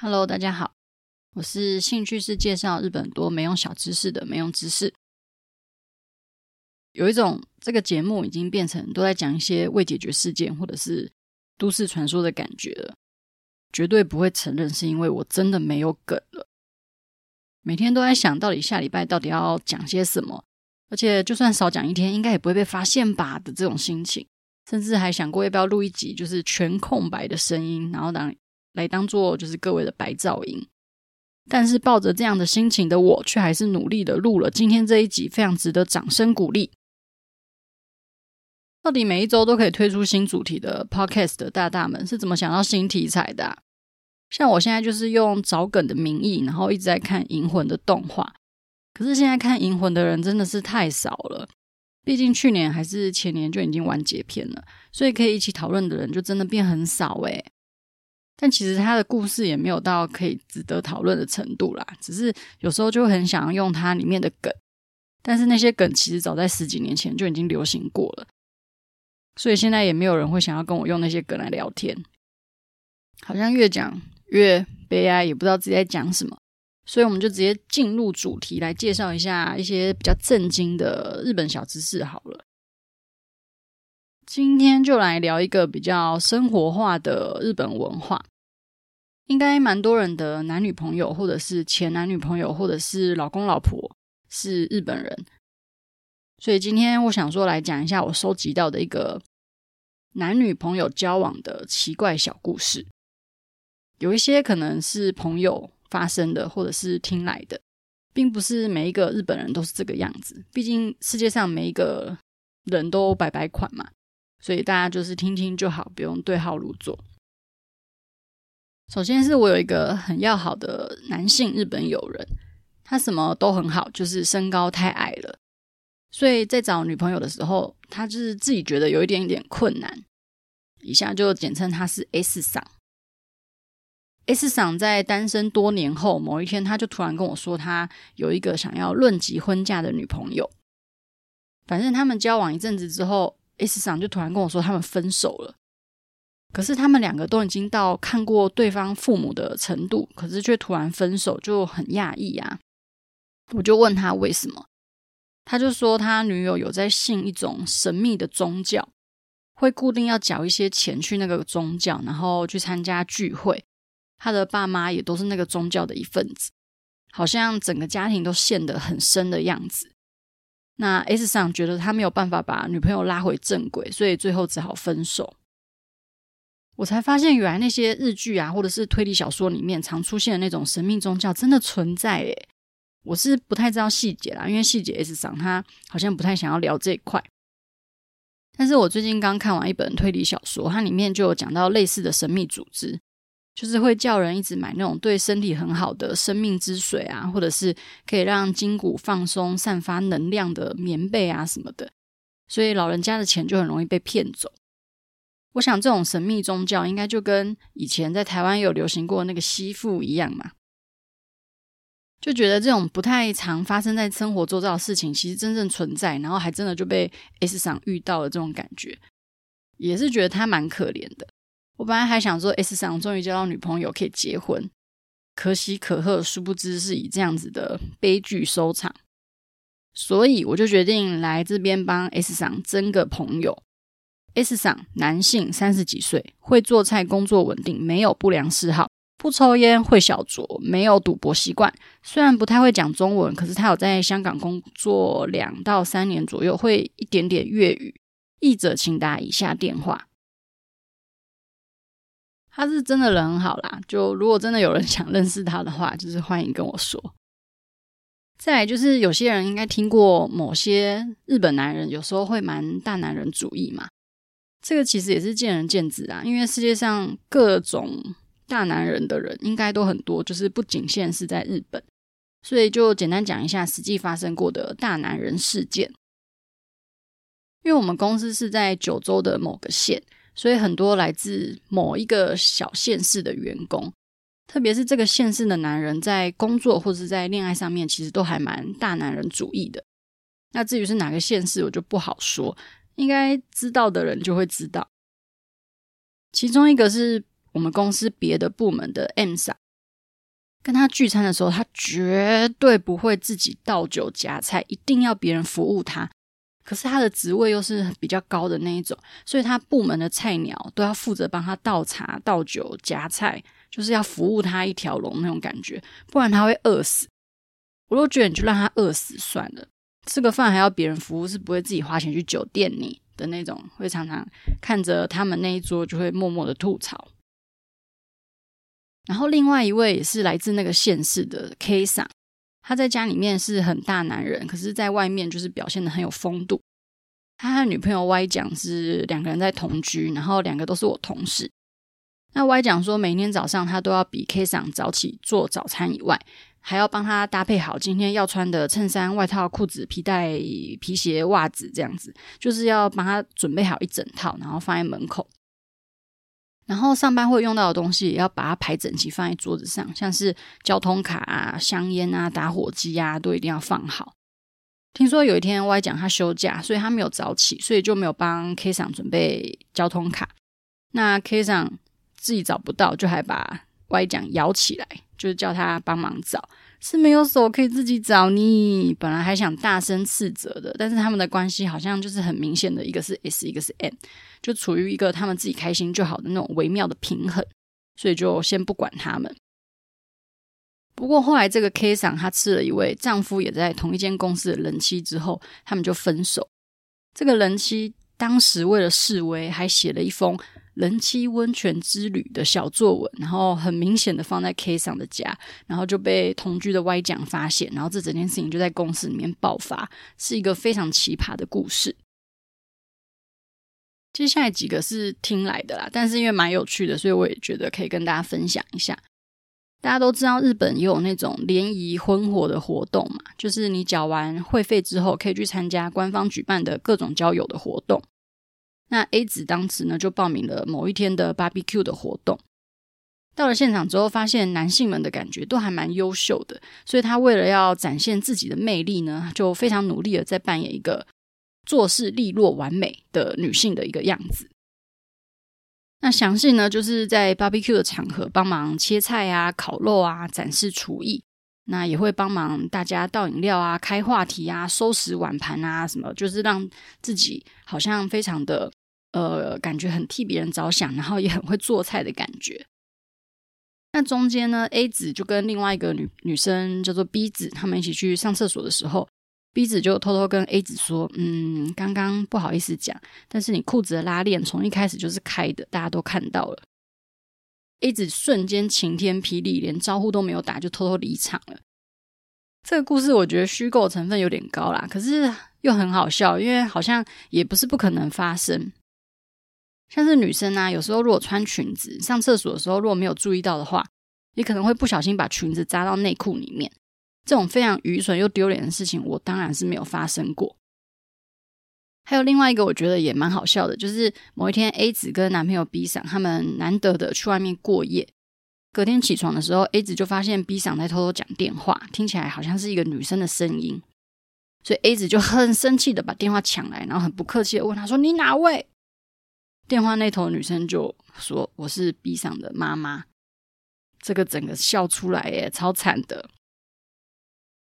Hello，大家好，我是兴趣是介绍日本多没用小知识的没用知识。有一种这个节目已经变成都在讲一些未解决事件或者是都市传说的感觉了，绝对不会承认是因为我真的没有梗了。每天都在想到底下礼拜到底要讲些什么，而且就算少讲一天，应该也不会被发现吧的这种心情，甚至还想过要不要录一集就是全空白的声音，然后当。来当做就是各位的白噪音，但是抱着这样的心情的我，却还是努力的录了今天这一集，非常值得掌声鼓励。到底每一周都可以推出新主题的 Podcast 的大大们是怎么想到新题材的？像我现在就是用找梗的名义，然后一直在看《银魂》的动画，可是现在看《银魂》的人真的是太少了，毕竟去年还是前年就已经完结篇了，所以可以一起讨论的人就真的变很少诶。但其实他的故事也没有到可以值得讨论的程度啦，只是有时候就很想要用它里面的梗，但是那些梗其实早在十几年前就已经流行过了，所以现在也没有人会想要跟我用那些梗来聊天，好像越讲越悲哀，也不知道自己在讲什么，所以我们就直接进入主题来介绍一下一些比较震惊的日本小知识好了。今天就来聊一个比较生活化的日本文化，应该蛮多人的男女朋友，或者是前男女朋友，或者是老公老婆是日本人，所以今天我想说来讲一下我收集到的一个男女朋友交往的奇怪小故事，有一些可能是朋友发生的，或者是听来的，并不是每一个日本人都是这个样子，毕竟世界上每一个人都百百款嘛。所以大家就是听听就好，不用对号入座。首先是我有一个很要好的男性日本友人，他什么都很好，就是身高太矮了，所以在找女朋友的时候，他就是自己觉得有一点点困难。以下就简称他是 S 桑。S 桑在单身多年后，某一天他就突然跟我说，他有一个想要论及婚嫁的女朋友。反正他们交往一阵子之后。S 桑就突然跟我说他们分手了，可是他们两个都已经到看过对方父母的程度，可是却突然分手，就很讶异啊！我就问他为什么，他就说他女友有在信一种神秘的宗教，会固定要缴一些钱去那个宗教，然后去参加聚会。他的爸妈也都是那个宗教的一份子，好像整个家庭都陷得很深的样子。那 S 上觉得他没有办法把女朋友拉回正轨，所以最后只好分手。我才发现，原来那些日剧啊，或者是推理小说里面常出现的那种神秘宗教，真的存在诶。我是不太知道细节啦，因为细节 S 上他好像不太想要聊这一块。但是我最近刚看完一本推理小说，它里面就有讲到类似的神秘组织。就是会叫人一直买那种对身体很好的生命之水啊，或者是可以让筋骨放松、散发能量的棉被啊什么的，所以老人家的钱就很容易被骗走。我想这种神秘宗教应该就跟以前在台湾有流行过那个吸附一样嘛，就觉得这种不太常发生在生活周遭的事情，其实真正存在，然后还真的就被 S 桑遇到了这种感觉，也是觉得他蛮可怜的。我本来还想说，S 桑终于交到女朋友可以结婚，可喜可贺，殊不知是以这样子的悲剧收场。所以我就决定来这边帮 S 桑争个朋友。S 桑男性，三十几岁，会做菜，工作稳定，没有不良嗜好，不抽烟，会小酌，没有赌博习惯。虽然不太会讲中文，可是他有在香港工作两到三年左右，会一点点粤语。译者请打以下电话。他是真的人很好啦，就如果真的有人想认识他的话，就是欢迎跟我说。再来就是有些人应该听过某些日本男人有时候会蛮大男人主义嘛，这个其实也是见仁见智啊，因为世界上各种大男人的人应该都很多，就是不仅限是在日本，所以就简单讲一下实际发生过的大男人事件。因为我们公司是在九州的某个县。所以很多来自某一个小县市的员工，特别是这个县市的男人，在工作或是在恋爱上面，其实都还蛮大男人主义的。那至于是哪个县市，我就不好说，应该知道的人就会知道。其中一个是我们公司别的部门的 M 桑，跟他聚餐的时候，他绝对不会自己倒酒夹菜，一定要别人服务他。可是他的职位又是比较高的那一种，所以他部门的菜鸟都要负责帮他倒茶、倒酒、夹菜，就是要服务他一条龙那种感觉，不然他会饿死。我都觉得你就让他饿死算了，吃个饭还要别人服务，是不会自己花钱去酒店里的那种，会常常看着他们那一桌就会默默的吐槽。然后另外一位也是来自那个县市的 K 桑。他在家里面是很大男人，可是在外面就是表现的很有风度。他和女朋友 Y 讲是两个人在同居，然后两个都是我同事。那 Y 讲说，每天早上他都要比 K 桑早起做早餐以外，还要帮他搭配好今天要穿的衬衫、外套、裤子、皮带、皮鞋、袜子这样子，就是要帮他准备好一整套，然后放在门口。然后上班会用到的东西也要把它排整齐放在桌子上，像是交通卡啊、香烟啊、打火机啊，都一定要放好。听说有一天 Y 讲他休假，所以他没有早起，所以就没有帮 K 桑准备交通卡。那 K 桑自己找不到，就还把 Y 讲摇起来，就是叫他帮忙找。是没有手可以自己找你，本来还想大声斥责的，但是他们的关系好像就是很明显的，一个是 S，一个是 M，就处于一个他们自己开心就好的那种微妙的平衡，所以就先不管他们。不过后来这个 K 桑她吃了一位丈夫也在同一间公司的人妻之后，他们就分手。这个人妻当时为了示威，还写了一封。人妻温泉之旅的小作文，然后很明显的放在 K 上的家，然后就被同居的 Y 讲发现，然后这整件事情就在公司里面爆发，是一个非常奇葩的故事。接下来几个是听来的啦，但是因为蛮有趣的，所以我也觉得可以跟大家分享一下。大家都知道日本也有那种联谊婚活的活动嘛，就是你缴完会费之后，可以去参加官方举办的各种交友的活动。那 A 子当时呢，就报名了某一天的 barbecue 的活动。到了现场之后，发现男性们的感觉都还蛮优秀的，所以他为了要展现自己的魅力呢，就非常努力的在扮演一个做事利落完美的女性的一个样子。那详细呢，就是在 barbecue 的场合帮忙切菜啊、烤肉啊、展示厨艺。那也会帮忙大家倒饮料啊、开话题啊、收拾碗盘啊，什么就是让自己好像非常的呃，感觉很替别人着想，然后也很会做菜的感觉。那中间呢，A 子就跟另外一个女女生叫做 B 子，他们一起去上厕所的时候，B 子就偷偷跟 A 子说：“嗯，刚刚不好意思讲，但是你裤子的拉链从一开始就是开的，大家都看到了。” A 子瞬间晴天霹雳，连招呼都没有打就偷偷离场了。这个故事我觉得虚构成分有点高啦，可是又很好笑，因为好像也不是不可能发生。像是女生啊，有时候如果穿裙子上厕所的时候，如果没有注意到的话，你可能会不小心把裙子扎到内裤里面。这种非常愚蠢又丢脸的事情，我当然是没有发生过。还有另外一个，我觉得也蛮好笑的，就是某一天 A 子跟男朋友 B 桑他们难得的去外面过夜，隔天起床的时候，A 子就发现 B 桑在偷偷讲电话，听起来好像是一个女生的声音，所以 A 子就很生气的把电话抢来，然后很不客气的问他说：“你哪位？”电话那头女生就说：“我是 B 上的妈妈。”这个整个笑出来耶，超惨的。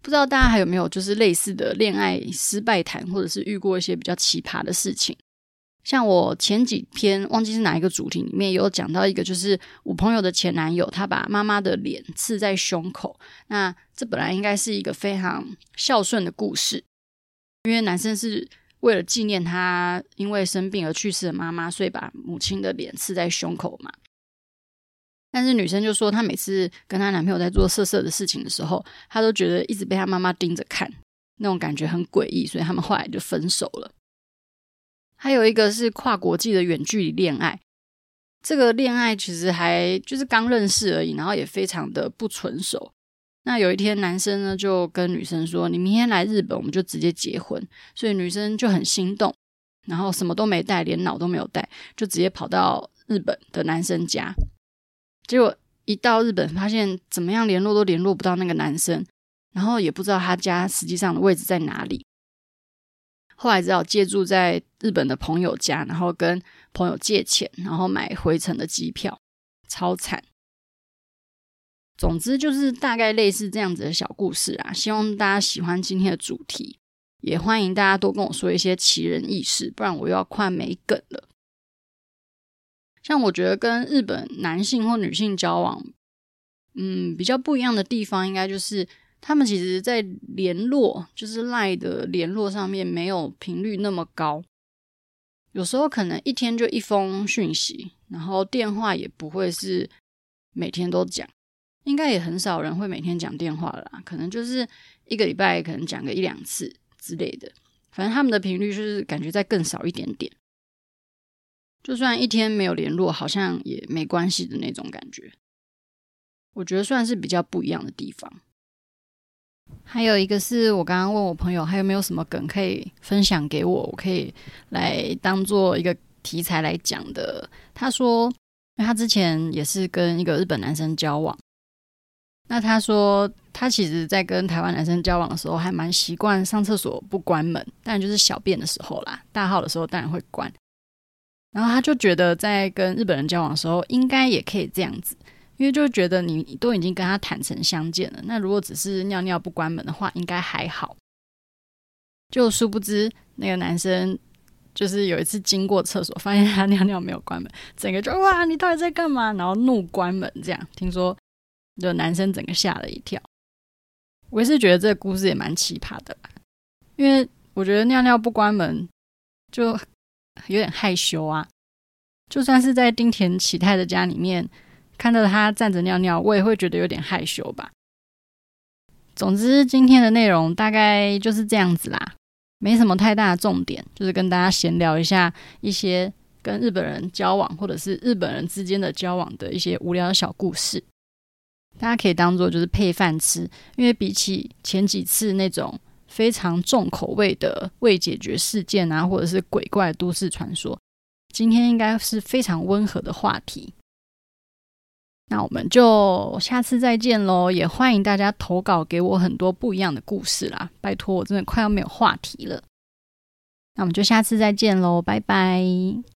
不知道大家还有没有就是类似的恋爱失败谈，或者是遇过一些比较奇葩的事情？像我前几篇忘记是哪一个主题里面有讲到一个，就是我朋友的前男友，他把妈妈的脸刺在胸口。那这本来应该是一个非常孝顺的故事，因为男生是为了纪念他因为生病而去世的妈妈，所以把母亲的脸刺在胸口嘛。但是女生就说，她每次跟她男朋友在做色色的事情的时候，她都觉得一直被她妈妈盯着看，那种感觉很诡异，所以他们后来就分手了。还有一个是跨国际的远距离恋爱，这个恋爱其实还就是刚认识而已，然后也非常的不成熟。那有一天，男生呢就跟女生说：“你明天来日本，我们就直接结婚。”所以女生就很心动，然后什么都没带，连脑都没有带，就直接跑到日本的男生家。结果一到日本，发现怎么样联络都联络不到那个男生，然后也不知道他家实际上的位置在哪里。后来只好借住在日本的朋友家，然后跟朋友借钱，然后买回程的机票，超惨。总之就是大概类似这样子的小故事啊，希望大家喜欢今天的主题，也欢迎大家多跟我说一些奇人异事，不然我又要快没梗了。像我觉得跟日本男性或女性交往，嗯，比较不一样的地方，应该就是他们其实在联络，就是 LINE 的联络上面没有频率那么高，有时候可能一天就一封讯息，然后电话也不会是每天都讲。应该也很少人会每天讲电话啦，可能就是一个礼拜可能讲个一两次之类的。反正他们的频率就是感觉在更少一点点，就算一天没有联络，好像也没关系的那种感觉。我觉得算是比较不一样的地方。还有一个是我刚刚问我朋友，还有没有什么梗可以分享给我，我可以来当做一个题材来讲的。他说，他之前也是跟一个日本男生交往。那他说，他其实，在跟台湾男生交往的时候，还蛮习惯上厕所不关门，但就是小便的时候啦，大号的时候当然会关。然后他就觉得，在跟日本人交往的时候，应该也可以这样子，因为就觉得你都已经跟他坦诚相见了，那如果只是尿尿不关门的话，应该还好。就殊不知，那个男生就是有一次经过厕所，发现他尿尿没有关门，整个就哇，你到底在干嘛？然后怒关门，这样听说。的男生整个吓了一跳，我也是觉得这个故事也蛮奇葩的，因为我觉得尿尿不关门就有点害羞啊。就算是在丁田启太的家里面看到他站着尿尿，我也会觉得有点害羞吧。总之，今天的内容大概就是这样子啦，没什么太大的重点，就是跟大家闲聊一下一些跟日本人交往或者是日本人之间的交往的一些无聊的小故事。大家可以当做就是配饭吃，因为比起前几次那种非常重口味的未解决事件啊，或者是鬼怪都市传说，今天应该是非常温和的话题。那我们就下次再见喽，也欢迎大家投稿给我很多不一样的故事啦，拜托，我真的快要没有话题了。那我们就下次再见喽，拜拜。